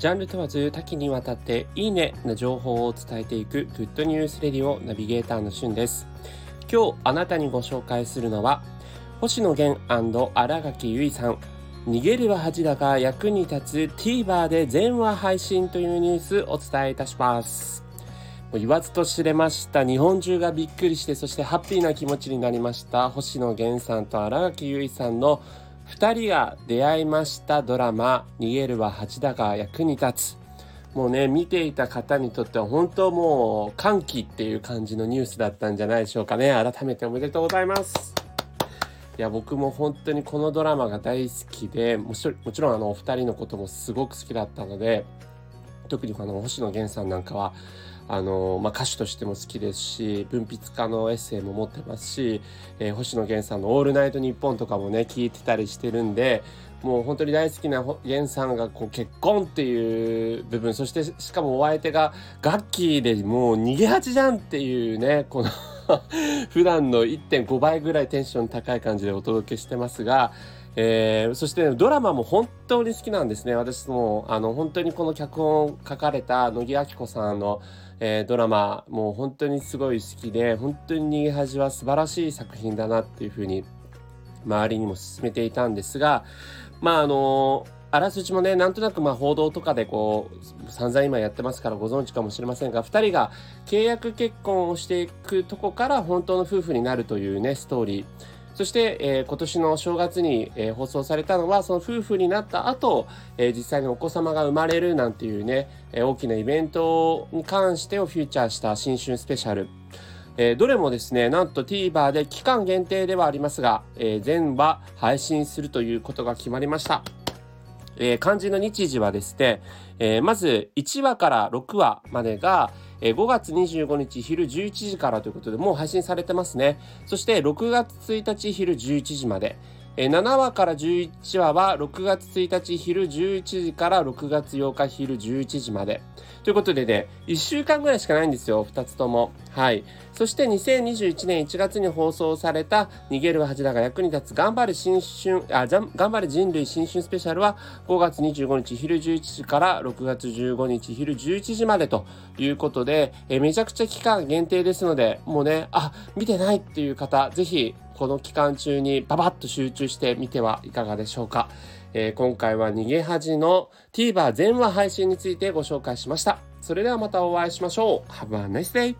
ジャンル問わず多岐にわたっていいねな情報を伝えていくグッドニュースレディオナビゲーターのしゅんです。今日あなたにご紹介するのは星野源新垣結衣さん逃げるは恥だが役に立つ TVer で全話配信というニュースお伝えいたします。もう言わずと知れました日本中がびっくりしてそしてハッピーな気持ちになりました星野源さんと新垣結衣さんの2人が出会いましたドラマ「逃げるは恥だが役に立つ」もうね見ていた方にとっては本当もう歓喜っていう感じのニュースだったんじゃないでしょうかね。改めておめでとうございます。いや僕も本当にこのドラマが大好きでもちろんあのお二人のこともすごく好きだったので特にこの星野源さんなんかはあのまあ、歌手としても好きですし文筆家のエッセイも持ってますし、えー、星野源さんの「オールナイトニッポン」とかもね聞いてたりしてるんでもう本当に大好きな源さんがこう結婚っていう部分そしてしかもお相手がガッキーでもう逃げ恥じゃんっていうねこの 普段の1.5倍ぐらいテンション高い感じでお届けしてますがえー、そして、ね、ドラマも本当に好きなんですね。私もあの本当にこの脚本を書かれた乃木明子さんの、えー、ドラマもう本当にすごい好きで本当に逃げ恥は素晴らしい作品だなっていうふうに周りにも勧めていたんですがまああのあらすじもねなんとなくま報道とかでこう散々今やってますからご存知かもしれませんが2人が契約結婚をしていくとこから本当の夫婦になるというねストーリーそして、えー、今年の正月に、えー、放送されたのは、その夫婦になった後、えー、実際にお子様が生まれるなんていうね、え大きなイベントに関してをフューチャーした新春スペシャル。えどれもですね、なんと TVer で期間限定ではありますが、え全話配信するということが決まりました。え漢字の日時はですね、えまず1話から6話までが、え5月25日昼11時からということで、もう配信されてますね。そして6月1日昼11時まで。7話から11話は6月1日昼11時から6月8日昼11時まで。ということでね、1週間ぐらいしかないんですよ、2つとも。はい。そして2021年1月に放送された逃げる恥だが役に立つ頑張る新春、あ、頑張る人類新春スペシャルは5月25日昼11時から6月15日昼11時までということで、えめちゃくちゃ期間限定ですので、もうね、あ、見てないっていう方、ぜひこの期間中にババッと集中してみてはいかがでしょうか。えー、今回は逃げ恥の TVer 全話配信についてご紹介しました。それではまたお会いしましょう。Have a nice day!